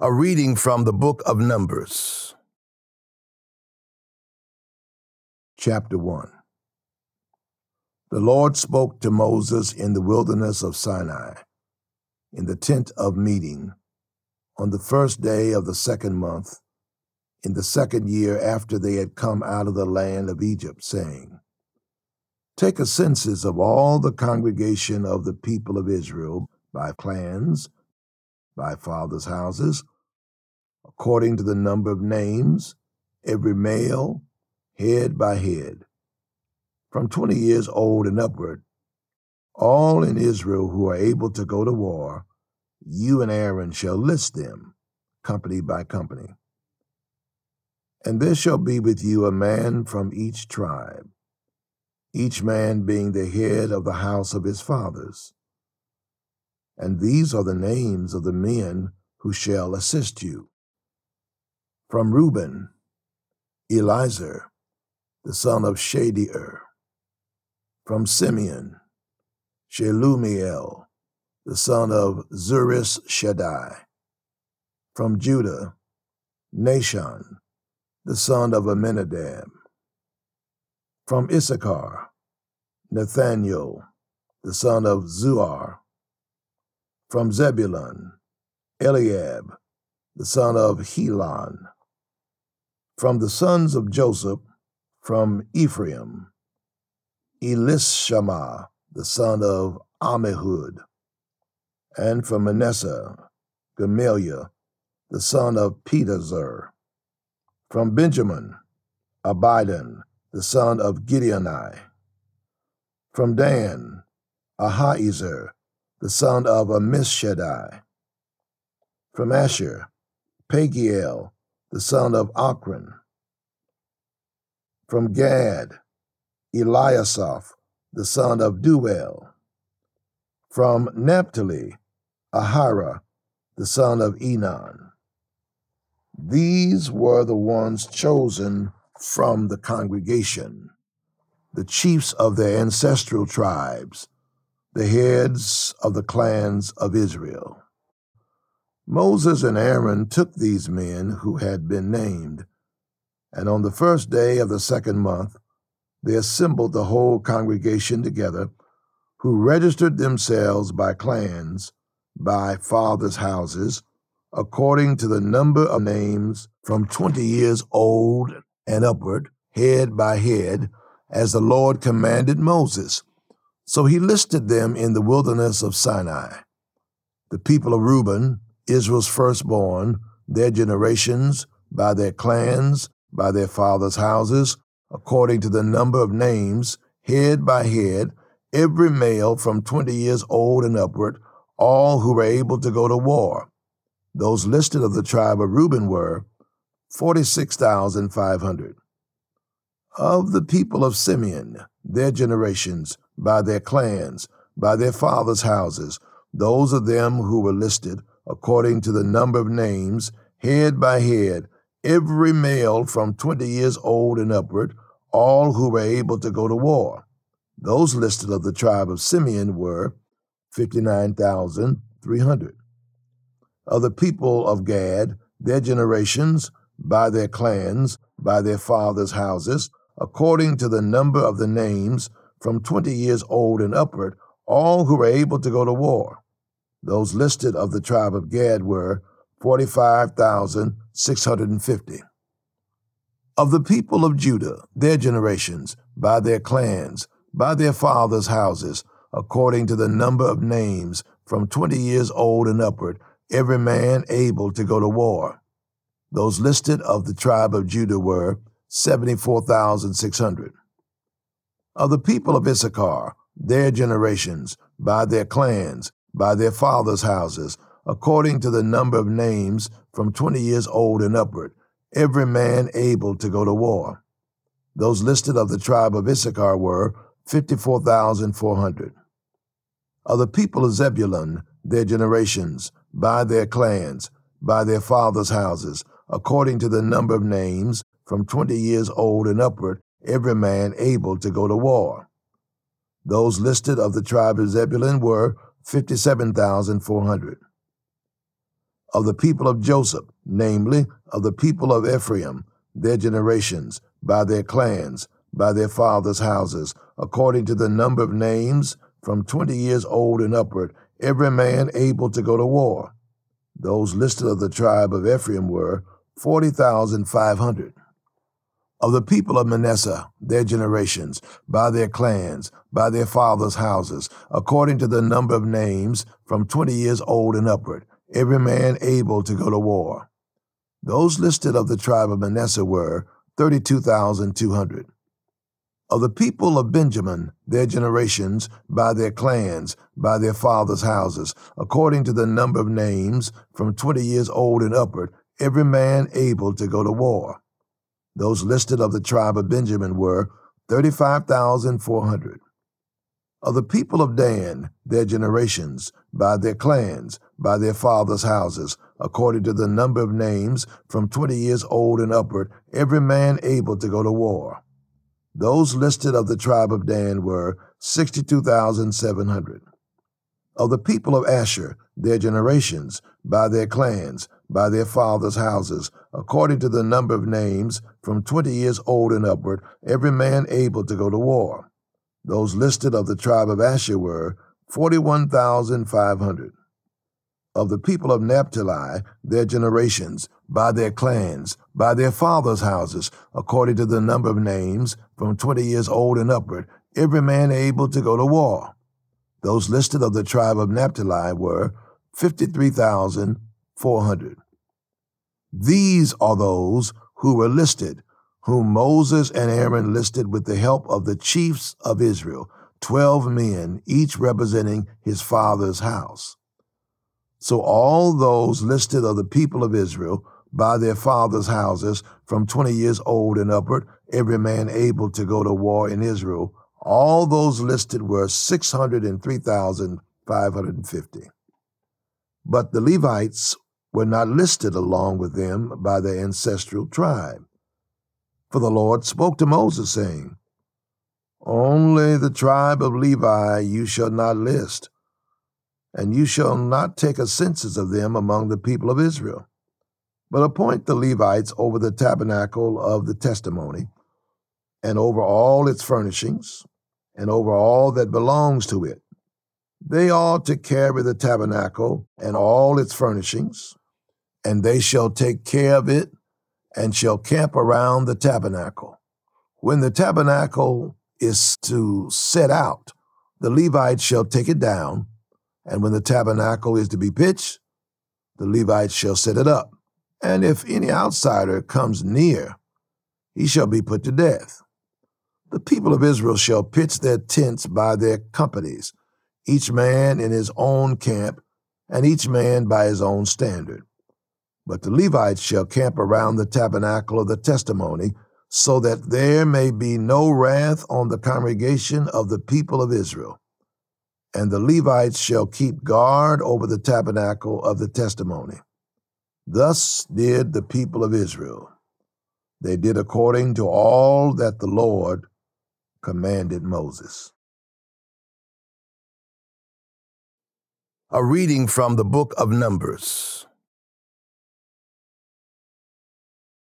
A reading from the book of Numbers. Chapter 1 The Lord spoke to Moses in the wilderness of Sinai, in the tent of meeting, on the first day of the second month, in the second year after they had come out of the land of Egypt, saying, Take a census of all the congregation of the people of Israel by clans, by fathers' houses, according to the number of names, every male, head by head, from twenty years old and upward, all in Israel who are able to go to war, you and Aaron shall list them, company by company. And there shall be with you a man from each tribe each man being the head of the house of his fathers. And these are the names of the men who shall assist you. From Reuben, Elizur, the son of Shedeur. From Simeon, Shelumiel, the son of Zurishaddai. From Judah, Nahshon, the son of Amminadab from Issachar, Nethanel, the son of Zuar. From Zebulun, Eliab, the son of Helon. From the sons of Joseph, from Ephraim, Elishama, the son of Ammihud. And from Manasseh, Gamaliel, the son of Pedahzur. From Benjamin, Abidan, the son of Gideoni. From Dan, Ahiezer, the son of Ammishaddai. From Asher, Pagiel, the son of Ochran. From Gad, Eliasaph, the son of Deuel. From Naphtali, Ahira, the son of Enan. These were the ones chosen from the congregation, the chiefs of their ancestral tribes, the heads of the clans of Israel. Moses and Aaron took these men who had been named, and on the first day of the second month, they assembled the whole congregation together, who registered themselves by clans, by fathers' houses, according to the number of names from twenty years old and upward, head by head, as the Lord commanded Moses. So he listed them in the wilderness of Sinai. The people of Reuben, Israel's firstborn, their generations, by their clans, by their fathers' houses, according to the number of names, head by head, every male from twenty years old and upward, all who were able to go to war. Those listed of the tribe of Reuben were 46,500. Of the people of Simeon, their generations, by their clans, by their fathers' houses, those of them who were listed according to the number of names, head by head, every male from 20 years old and upward, all who were able to go to war. Those listed of the tribe of Simeon were 59,300. Of the people of Gad, their generations, by their clans, by their fathers' houses, according to the number of the names, from twenty years old and upward, all who were able to go to war. Those listed of the tribe of Gad were 45,650. Of the people of Judah, their generations, by their clans, by their fathers' houses, according to the number of names, from twenty years old and upward, every man able to go to war. Those listed of the tribe of Judah were 74,600. Of the people of Issachar, their generations, by their clans, by their fathers' houses, according to the number of names from 20 years old and upward, every man able to go to war. Those listed of the tribe of Issachar were 54,400. Of the people of Zebulun, their generations, by their clans, by their fathers' houses, according to the number of names, from twenty years old and upward, every man able to go to war. Those listed of the tribe of Zebulun were 57,400. of the people of Joseph, namely, of the people of Ephraim, their generations, by their clans, by their fathers' houses, according to the number of names, from twenty years old and upward, every man able to go to war. Those listed of the tribe of Ephraim were 40,500. Of the people of Manasseh, their generations, by their clans, by their fathers' houses, according to the number of names, from twenty years old and upward, every man able to go to war. Those listed of the tribe of Manasseh were 32,200. Of the people of Benjamin, their generations, by their clans, by their fathers' houses, according to the number of names, from twenty years old and upward, every man able to go to war. Those listed of the tribe of Benjamin were 35,400. Of the people of Dan, their generations, by their clans, by their fathers' houses, according to the number of names, from twenty years old and upward, every man able to go to war. Those listed of the tribe of Dan were 62,700. Of the people of Asher, their generations, by their clans, by their fathers' houses, according to the number of names, from twenty years old and upward, every man able to go to war. Those listed of the tribe of Asher were 41,500. Of the people of Naphtali, their generations, by their clans, by their fathers' houses, according to the number of names, from twenty years old and upward, every man able to go to war. Those listed of the tribe of Naphtali were 53,400. These are those who were listed, whom Moses and Aaron listed with the help of the chiefs of Israel, twelve men, each representing his father's house. So all those listed of the people of Israel by their fathers' houses from 20 years old and upward, every man able to go to war in Israel, all those listed were 603,550. But the Levites were not listed along with them by their ancestral tribe. For the Lord spoke to Moses, saying, Only the tribe of Levi you shall not list, and you shall not take a census of them among the people of Israel, but appoint the Levites over the tabernacle of the testimony, and over all its furnishings, and over all that belongs to it. They are to carry the tabernacle and all its furnishings, and they shall take care of it and shall camp around the tabernacle. When the tabernacle is to set out, the Levites shall take it down, and when the tabernacle is to be pitched, the Levites shall set it up. And if any outsider comes near, he shall be put to death. The people of Israel shall pitch their tents by their companies, each man in his own camp, and each man by his own standard. But the Levites shall camp around the tabernacle of the testimony, so that there may be no wrath on the congregation of the people of Israel. And the Levites shall keep guard over the tabernacle of the testimony. Thus did the people of Israel. They did according to all that the Lord commanded Moses. A reading from the book of Numbers.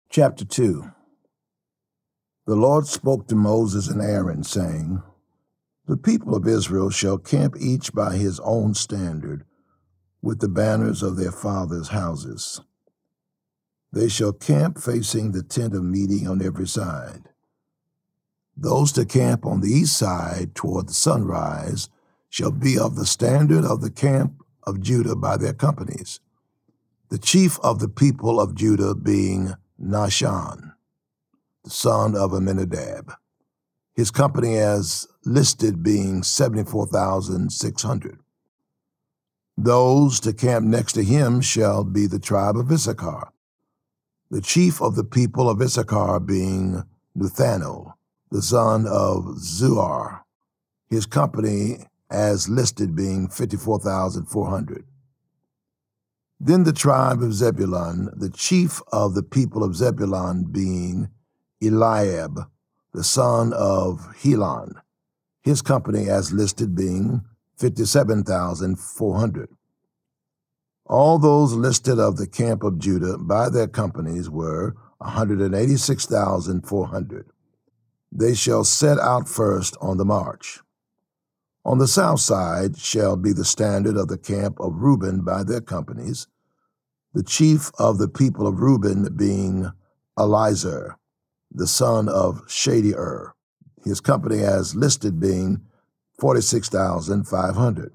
Chapter 2 The Lord spoke to Moses and Aaron, saying, The people of Israel shall camp each by his own standard, with the banners of their fathers' houses. They shall camp facing the tent of meeting on every side. Those to camp on the east side toward the sunrise shall be of the standard of the camp of Judah by their companies, the chief of the people of Judah being Nahshon, the son of Amminadab, his company as listed being 74,600. Those to camp next to him shall be the tribe of Issachar, the chief of the people of Issachar being Nethanel, the son of Zuar, his company as listed being 54,400. Then the tribe of Zebulun, the chief of the people of Zebulun being Eliab, the son of Helon, his company as listed being 57,400. All those listed of the camp of Judah by their companies were 186,400. They shall set out first on the march. On the south side shall be the standard of the camp of Reuben by their companies, the chief of the people of Reuben being Elizur, the son of Shedeur, his company as listed being 46,500.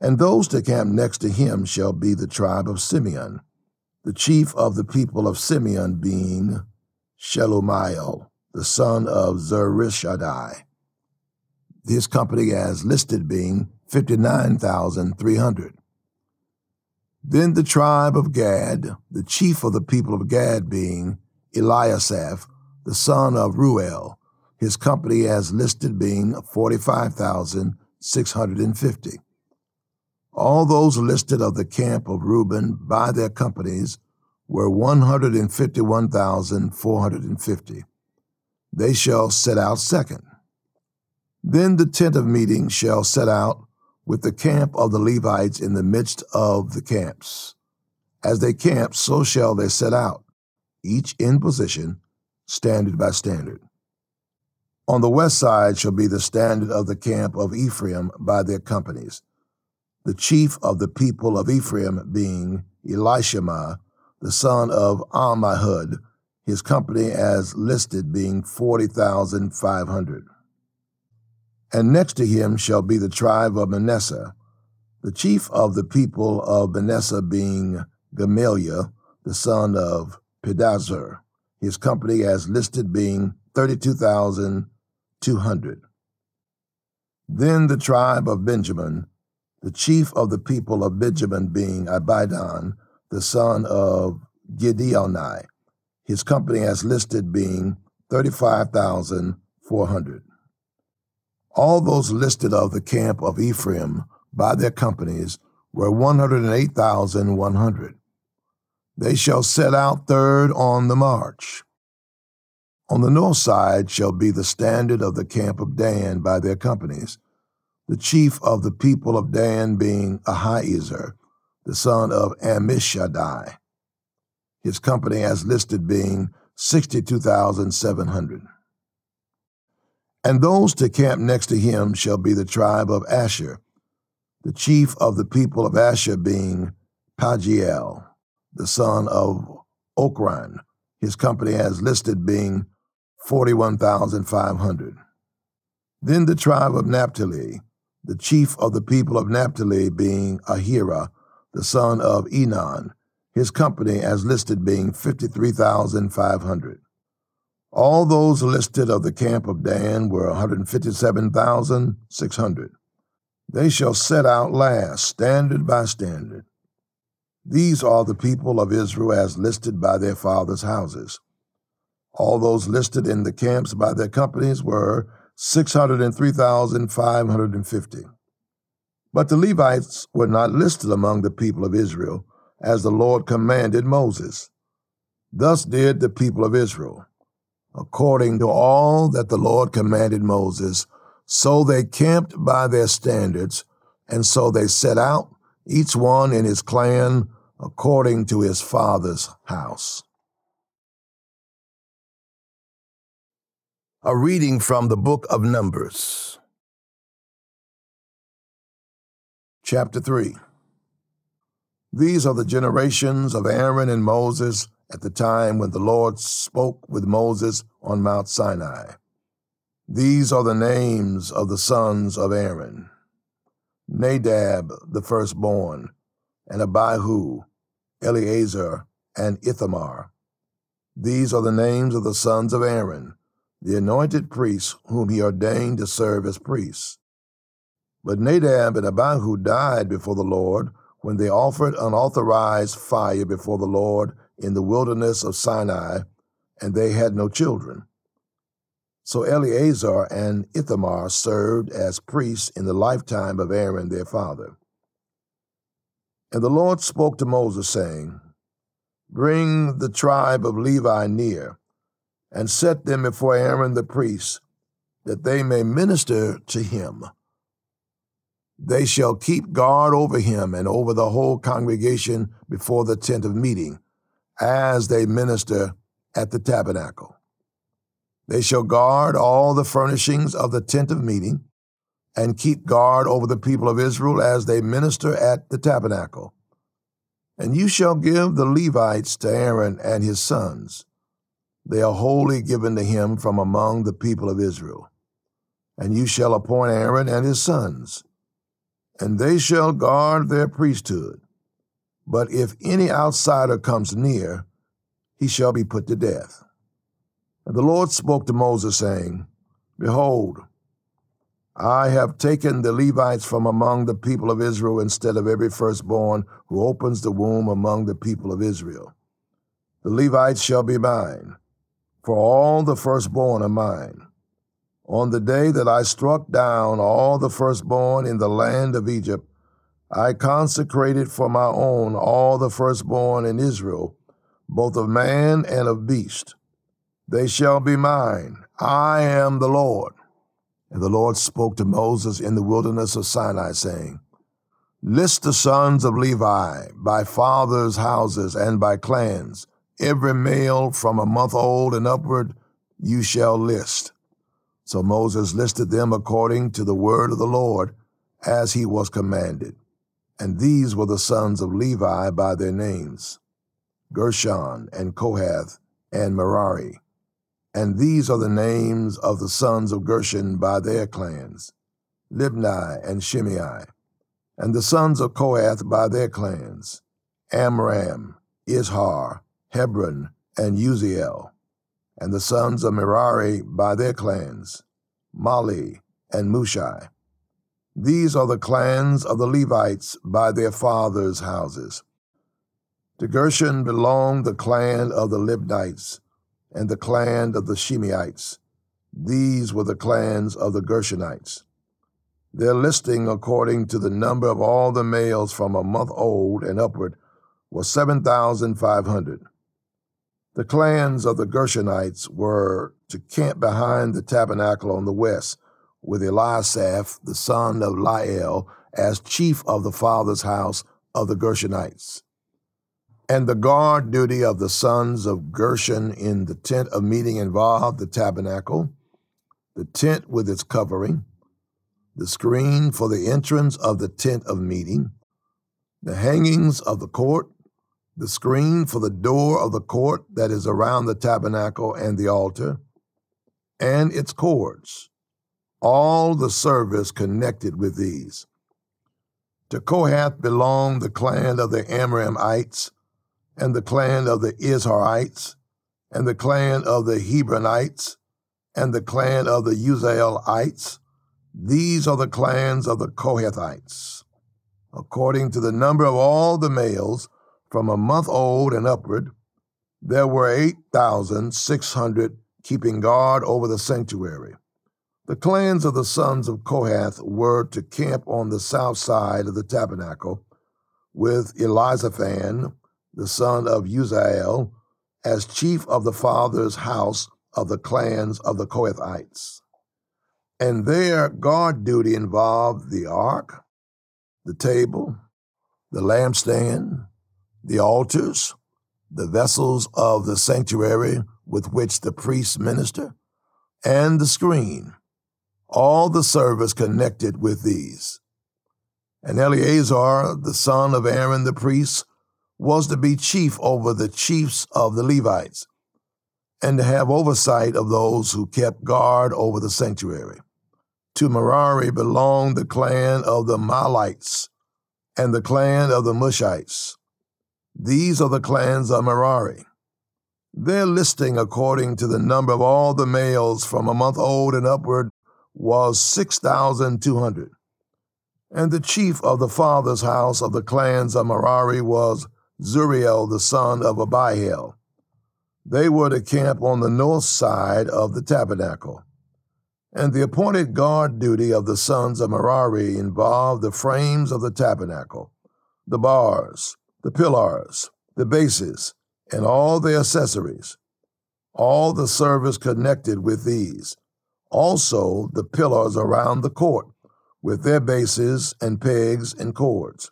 And those to camp next to him shall be the tribe of Simeon, the chief of the people of Simeon being Shelumiel, the son of Zurishaddai. His company as listed being 59,300. Then the tribe of Gad, the chief of the people of Gad being Eliasaph, the son of Reuel, his company as listed being 45,650. All those listed of the camp of Reuben by their companies were 151,450. They shall set out second. Then the tent of meeting shall set out with the camp of the Levites in the midst of the camps. As they camp, so shall they set out, each in position, standard by standard. On the west side shall be the standard of the camp of Ephraim by their companies the chief of the people of Ephraim being Elishama, the son of Ammihud, his company as listed being 40,500. And next to him shall be the tribe of Manasseh, the chief of the people of Manasseh being Gamaliel, the son of Pedahzur, his company as listed being 32,200. Then the tribe of Benjamin, the chief of the people of Benjamin being Abidan, the son of Gideoni, his company as listed being 35,400. All those listed of the camp of Ephraim by their companies were 108,100. They shall set out third on the march. On the north side shall be the standard of the camp of Dan by their companies the chief of the people of Dan being Ahiezer, the son of Ammishaddai, his company as listed being 62,700. And those to camp next to him shall be the tribe of Asher, the chief of the people of Asher being Pagiel, the son of Ochran, his company as listed being 41,500. Then the tribe of Naphtali, the chief of the people of Naphtali being Ahira, the son of Enan, his company as listed being 53,500. All those listed of the camp of Dan were 157,600. They shall set out last, standard by standard. These are the people of Israel as listed by their fathers' houses. All those listed in the camps by their companies were 603,550. But the Levites were not listed among the people of Israel, as the Lord commanded Moses. Thus did the people of Israel. According to all that the Lord commanded Moses, so they camped by their standards, and so they set out, each one in his clan, according to his father's house. A reading from the book of Numbers. Chapter 3 These are the generations of Aaron and Moses at the time when the Lord spoke with Moses on Mount Sinai. These are the names of the sons of Aaron Nadab, the firstborn, and Abihu, Eleazar, and Ithamar. These are the names of the sons of Aaron the anointed priests whom he ordained to serve as priests. But Nadab and Abihu died before the Lord when they offered unauthorized fire before the Lord in the wilderness of Sinai, and they had no children. So Eleazar and Ithamar served as priests in the lifetime of Aaron their father. And the Lord spoke to Moses, saying, Bring the tribe of Levi near and set them before Aaron the priest, that they may minister to him. They shall keep guard over him and over the whole congregation before the tent of meeting, as they minister at the tabernacle. They shall guard all the furnishings of the tent of meeting, and keep guard over the people of Israel as they minister at the tabernacle. And you shall give the Levites to Aaron and his sons. They are wholly given to him from among the people of Israel. And you shall appoint Aaron and his sons, and they shall guard their priesthood. But if any outsider comes near, he shall be put to death. And the Lord spoke to Moses, saying, Behold, I have taken the Levites from among the people of Israel instead of every firstborn who opens the womb among the people of Israel. The Levites shall be mine, for all the firstborn are mine. On the day that I struck down all the firstborn in the land of Egypt, I consecrated for my own all the firstborn in Israel, both of man and of beast. They shall be mine. I am the Lord. And the Lord spoke to Moses in the wilderness of Sinai, saying, List the sons of Levi by fathers' houses and by clans. Every male from a month old and upward you shall list. So Moses listed them according to the word of the Lord, as he was commanded. And these were the sons of Levi by their names Gershon and Kohath and Merari. And these are the names of the sons of Gershon by their clans Libni and Shimei. And the sons of Kohath by their clans Amram, Izhar, Hebron, and Uzziel. And the sons of Merari by their clans Mahli and Mushi. These are the clans of the Levites by their fathers' houses. To Gershon belonged the clan of the Libnites and the clan of the Shimeites. These were the clans of the Gershonites. Their listing, according to the number of all the males from a month old and upward, was 7,500. The clans of the Gershonites were to camp behind the tabernacle on the west, with Eliasaph, the son of Lael, as chief of the father's house of the Gershonites. And the guard duty of the sons of Gershon in the tent of meeting involved the tabernacle, the tent with its covering, the screen for the entrance of the tent of meeting, the hangings of the court, the screen for the door of the court that is around the tabernacle and the altar, and its cords, all the service connected with these. To Kohath belonged the clan of the Amramites, and the clan of the Izharites, and the clan of the Hebronites, and the clan of the Uzzielites. These are the clans of the Kohathites. According to the number of all the males from a month old and upward, there were 8,600 keeping guard over the sanctuary. The clans of the sons of Kohath were to camp on the south side of the tabernacle, with Elizaphan, the son of Uzziel, as chief of the father's house of the clans of the Kohathites. And their guard duty involved the ark, the table, the lampstand, the altars, the vessels of the sanctuary with which the priests minister, and the screen, all the service connected with these. And Eleazar, the son of Aaron the priest, was to be chief over the chiefs of the Levites and to have oversight of those who kept guard over the sanctuary. To Merari belonged the clan of the Mahlites and the clan of the Mushites. These are the clans of Merari. Their listing, according to the number of all the males from a month old and upward, was 6,200. And the chief of the father's house of the clans of Merari was Zuriel the son of Abihail. They were to camp on the north side of the tabernacle. And the appointed guard duty of the sons of Merari involved the frames of the tabernacle, the bars, the pillars, the bases, and all the accessories, all the service connected with these, also the pillars around the court, with their bases and pegs and cords.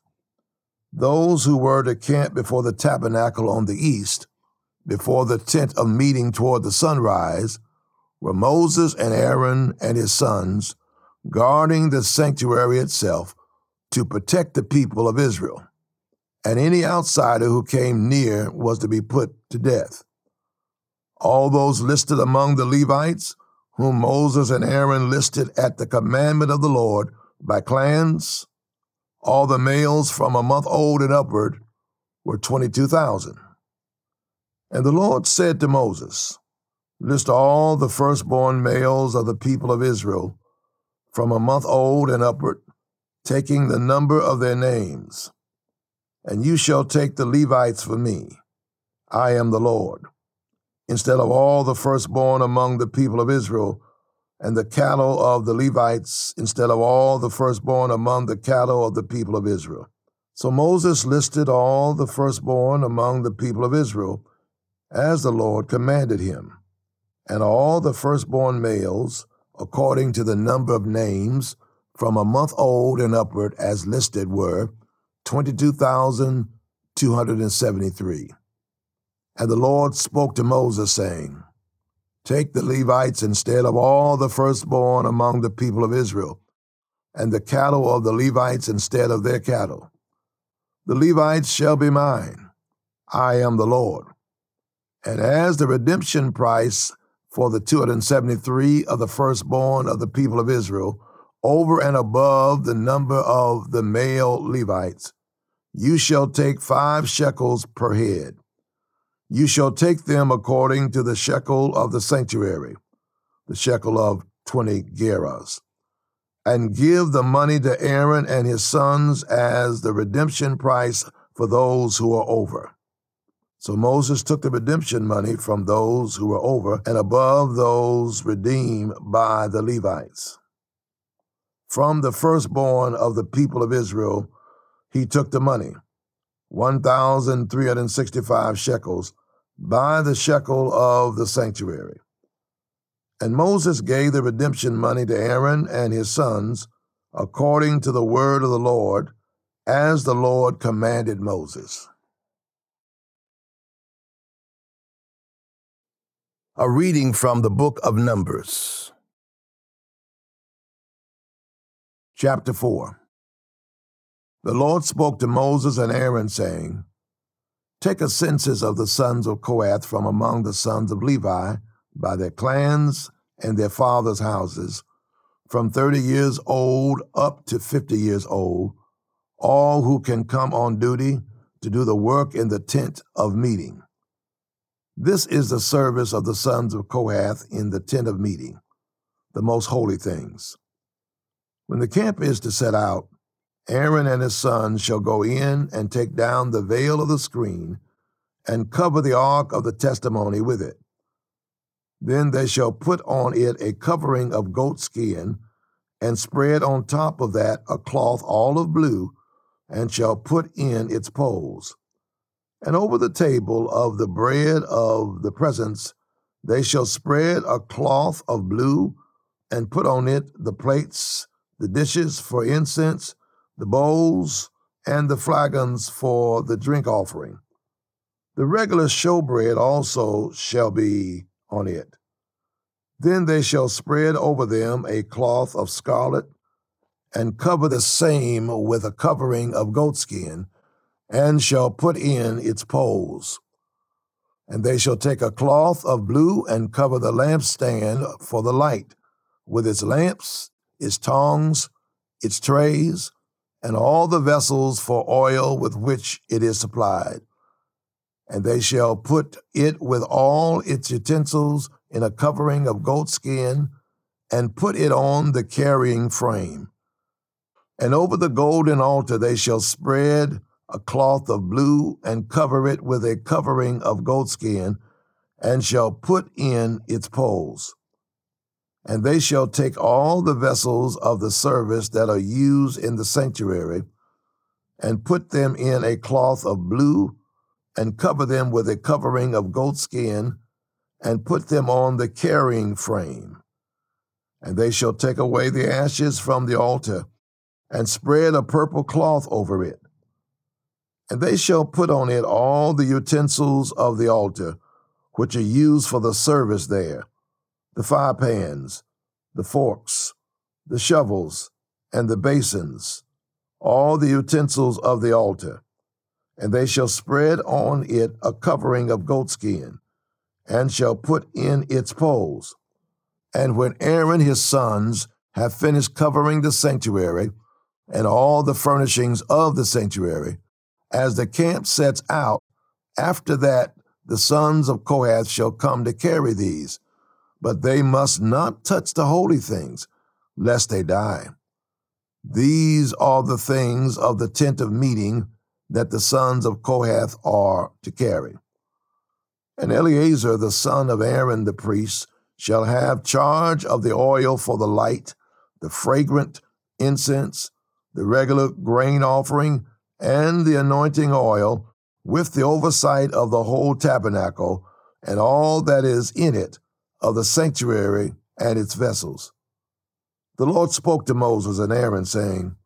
Those who were to camp before the tabernacle on the east, before the tent of meeting toward the sunrise, were Moses and Aaron and his sons, guarding the sanctuary itself to protect the people of Israel. And any outsider who came near was to be put to death. All those listed among the Levites, whom Moses and Aaron listed at the commandment of the Lord by clans, all the males from a month old and upward were 22,000. And the Lord said to Moses, List all the firstborn males of the people of Israel from a month old and upward, taking the number of their names. And you shall take the Levites for me. I am the Lord. Instead of all the firstborn among the people of Israel, and the cattle of the Levites, instead of all the firstborn among the cattle of the people of Israel. So Moses listed all the firstborn among the people of Israel, as the Lord commanded him and all the firstborn males, according to the number of names, from a month old and upward, as listed, were 22,273. And the Lord spoke to Moses, saying, Take the Levites instead of all the firstborn among the people of Israel, and the cattle of the Levites instead of their cattle. The Levites shall be mine. I am the Lord. And as the redemption price for the 273 of the firstborn of the people of Israel, over and above the number of the male Levites. You shall take five shekels per head. You shall take them according to the shekel of the sanctuary, the shekel of 20 gerahs, and give the money to Aaron and his sons as the redemption price for those who are over. So Moses took the redemption money from those who were over and above those redeemed by the Levites. From the firstborn of the people of Israel, he took the money, 1,365 shekels, by the shekel of the sanctuary. And Moses gave the redemption money to Aaron and his sons, according to the word of the Lord, as the Lord commanded Moses. A reading from the book of Numbers. Chapter 4 The Lord spoke to Moses and Aaron, saying, Take a census of the sons of Kohath from among the sons of Levi by their clans and their fathers' houses, from thirty years old up to fifty years old, all who can come on duty to do the work in the tent of meeting this is the service of the sons of Kohath in the tent of meeting, the most holy things. When the camp is to set out, Aaron and his sons shall go in and take down the veil of the screen and cover the ark of the testimony with it. Then they shall put on it a covering of goat skin and spread on top of that a cloth all of blue and shall put in its poles. And over the table of the bread of the presence, they shall spread a cloth of blue and put on it the plates, the dishes for incense, the bowls, and the flagons for the drink offering. The regular showbread also shall be on it. Then they shall spread over them a cloth of scarlet, and cover the same with a covering of goatskin, and shall put in its poles. And they shall take a cloth of blue and cover the lampstand for the light, with its lamps, its tongs, its trays, and all the vessels for oil with which it is supplied. And they shall put it with all its utensils in a covering of goatskin, and put it on the carrying frame. And over the golden altar they shall spread a cloth of blue, and cover it with a covering of goatskin, and shall put in its poles. And they shall take all the vessels of the service that are used in the sanctuary, and put them in a cloth of blue, and cover them with a covering of goatskin, and put them on the carrying frame. And they shall take away the ashes from the altar, and spread a purple cloth over it. And they shall put on it all the utensils of the altar, which are used for the service there the fire pans, the forks, the shovels, and the basins, all the utensils of the altar. And they shall spread on it a covering of goatskin, and shall put in its poles. And when Aaron his sons have finished covering the sanctuary, and all the furnishings of the sanctuary, as the camp sets out, after that the sons of Kohath shall come to carry these, but they must not touch the holy things, lest they die. These are the things of the tent of meeting that the sons of Kohath are to carry. And Eleazar the son of Aaron the priest shall have charge of the oil for the light, the fragrant incense, the regular grain offering, and the anointing oil, with the oversight of the whole tabernacle and all that is in it, of the sanctuary and its vessels. The Lord spoke to Moses and Aaron, saying,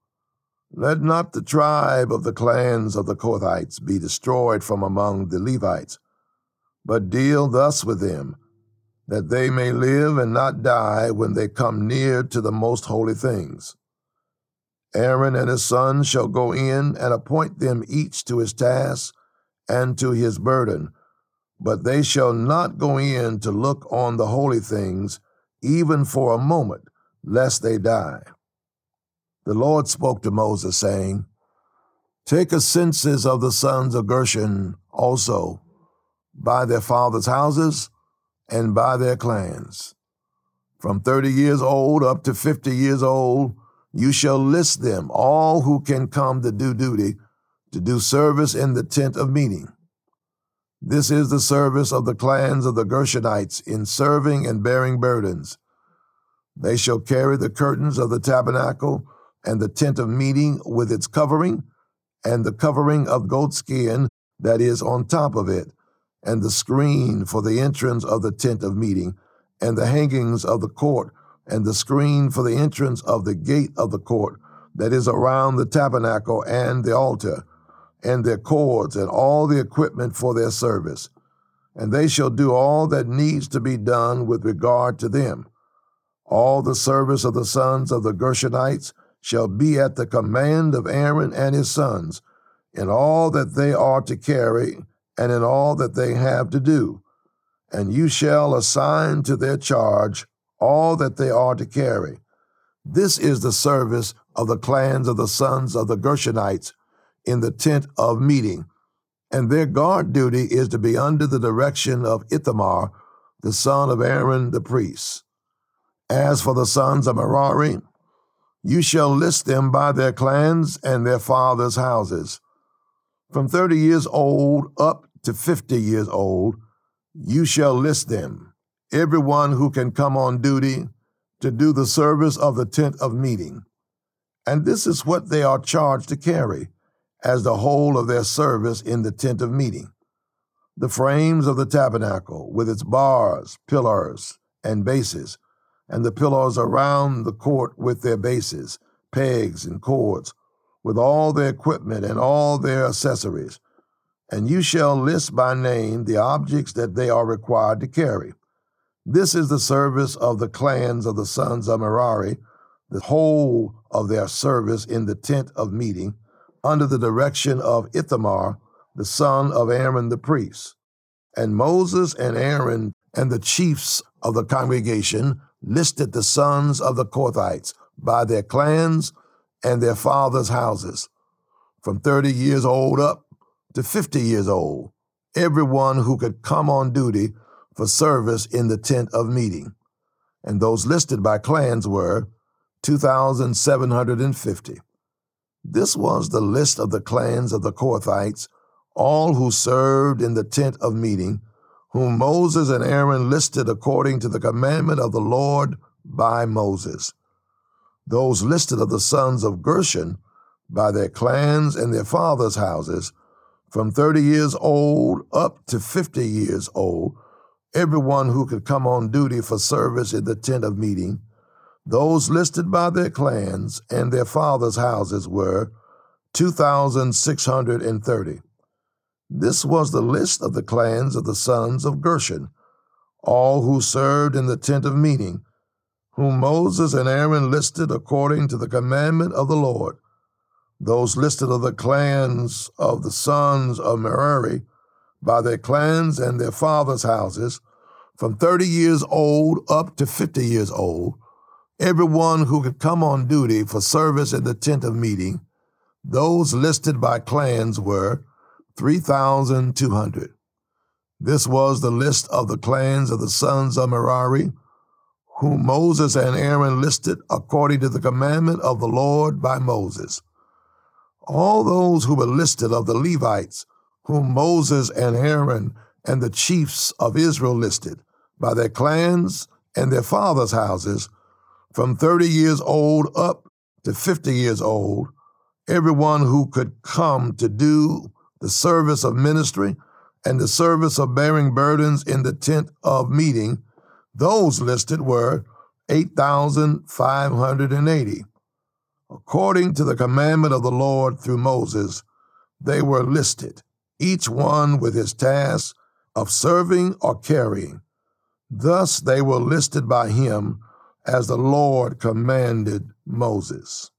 Let not the tribe of the clans of the Kohathites be destroyed from among the Levites, but deal thus with them, that they may live and not die when they come near to the most holy things. Aaron and his sons shall go in and appoint them each to his task and to his burden, but they shall not go in to look on the holy things, even for a moment, lest they die. The Lord spoke to Moses, saying, Take a census of the sons of Gershon also, by their fathers' houses and by their clans. From thirty years old up to fifty years old, you shall list them, all who can come to do duty, to do service in the tent of meeting. This is the service of the clans of the Gershonites in serving and bearing burdens. They shall carry the curtains of the tabernacle and the tent of meeting with its covering, and the covering of goatskin that is on top of it, and the screen for the entrance of the tent of meeting, and the hangings of the court and the screen for the entrance of the gate of the court that is around the tabernacle and the altar, and their cords and all the equipment for their service. And they shall do all that needs to be done with regard to them. All the service of the sons of the Gershonites shall be at the command of Aaron and his sons, in all that they are to carry, and in all that they have to do. And you shall assign to their charge all that they are to carry. This is the service of the clans of the sons of the Gershonites in the tent of meeting, and their guard duty is to be under the direction of Ithamar, the son of Aaron the priest. As for the sons of Merari, you shall list them by their clans and their fathers' houses. From thirty years old up to fifty years old, you shall list them everyone who can come on duty to do the service of the tent of meeting. And this is what they are charged to carry as the whole of their service in the tent of meeting. The frames of the tabernacle with its bars, pillars, and bases, and the pillars around the court with their bases, pegs, and cords, with all their equipment and all their accessories. And you shall list by name the objects that they are required to carry this is the service of the clans of the sons of Merari, the whole of their service in the tent of meeting, under the direction of Ithamar, the son of Aaron the priest. And Moses and Aaron and the chiefs of the congregation listed the sons of the Kohathites by their clans and their fathers' houses, from thirty years old up to fifty years old, everyone who could come on duty for service in the tent of meeting, and those listed by clans were 2,750. This was the list of the clans of the Kohathites, all who served in the tent of meeting, whom Moses and Aaron listed according to the commandment of the Lord by Moses. Those listed of the sons of Gershon by their clans and their fathers' houses, from 30 years old up to 50 years old, everyone who could come on duty for service in the tent of meeting, Those listed by their clans and their fathers' houses were 2,630. This was the list of the clans of the sons of Gershon, all who served in the tent of meeting, whom Moses and Aaron listed according to the commandment of the Lord. Those listed of the clans of the sons of Merari by their clans and their fathers' houses, from 30 years old up to 50 years old, everyone who could come on duty for service in the tent of meeting, those listed by clans were 3,200. This was the list of the clans of the sons of Merari, whom Moses and Aaron listed according to the commandment of the Lord by Moses. All those who were listed of the Levites, whom Moses and Aaron and the chiefs of Israel listed by their clans and their fathers' houses, from 30 years old up to 50 years old, everyone who could come to do the service of ministry and the service of bearing burdens in the tent of meeting, those listed were 8,580. According to the commandment of the Lord through Moses, they were listed, each one with his task of serving or carrying. Thus they were listed by him as the Lord commanded Moses.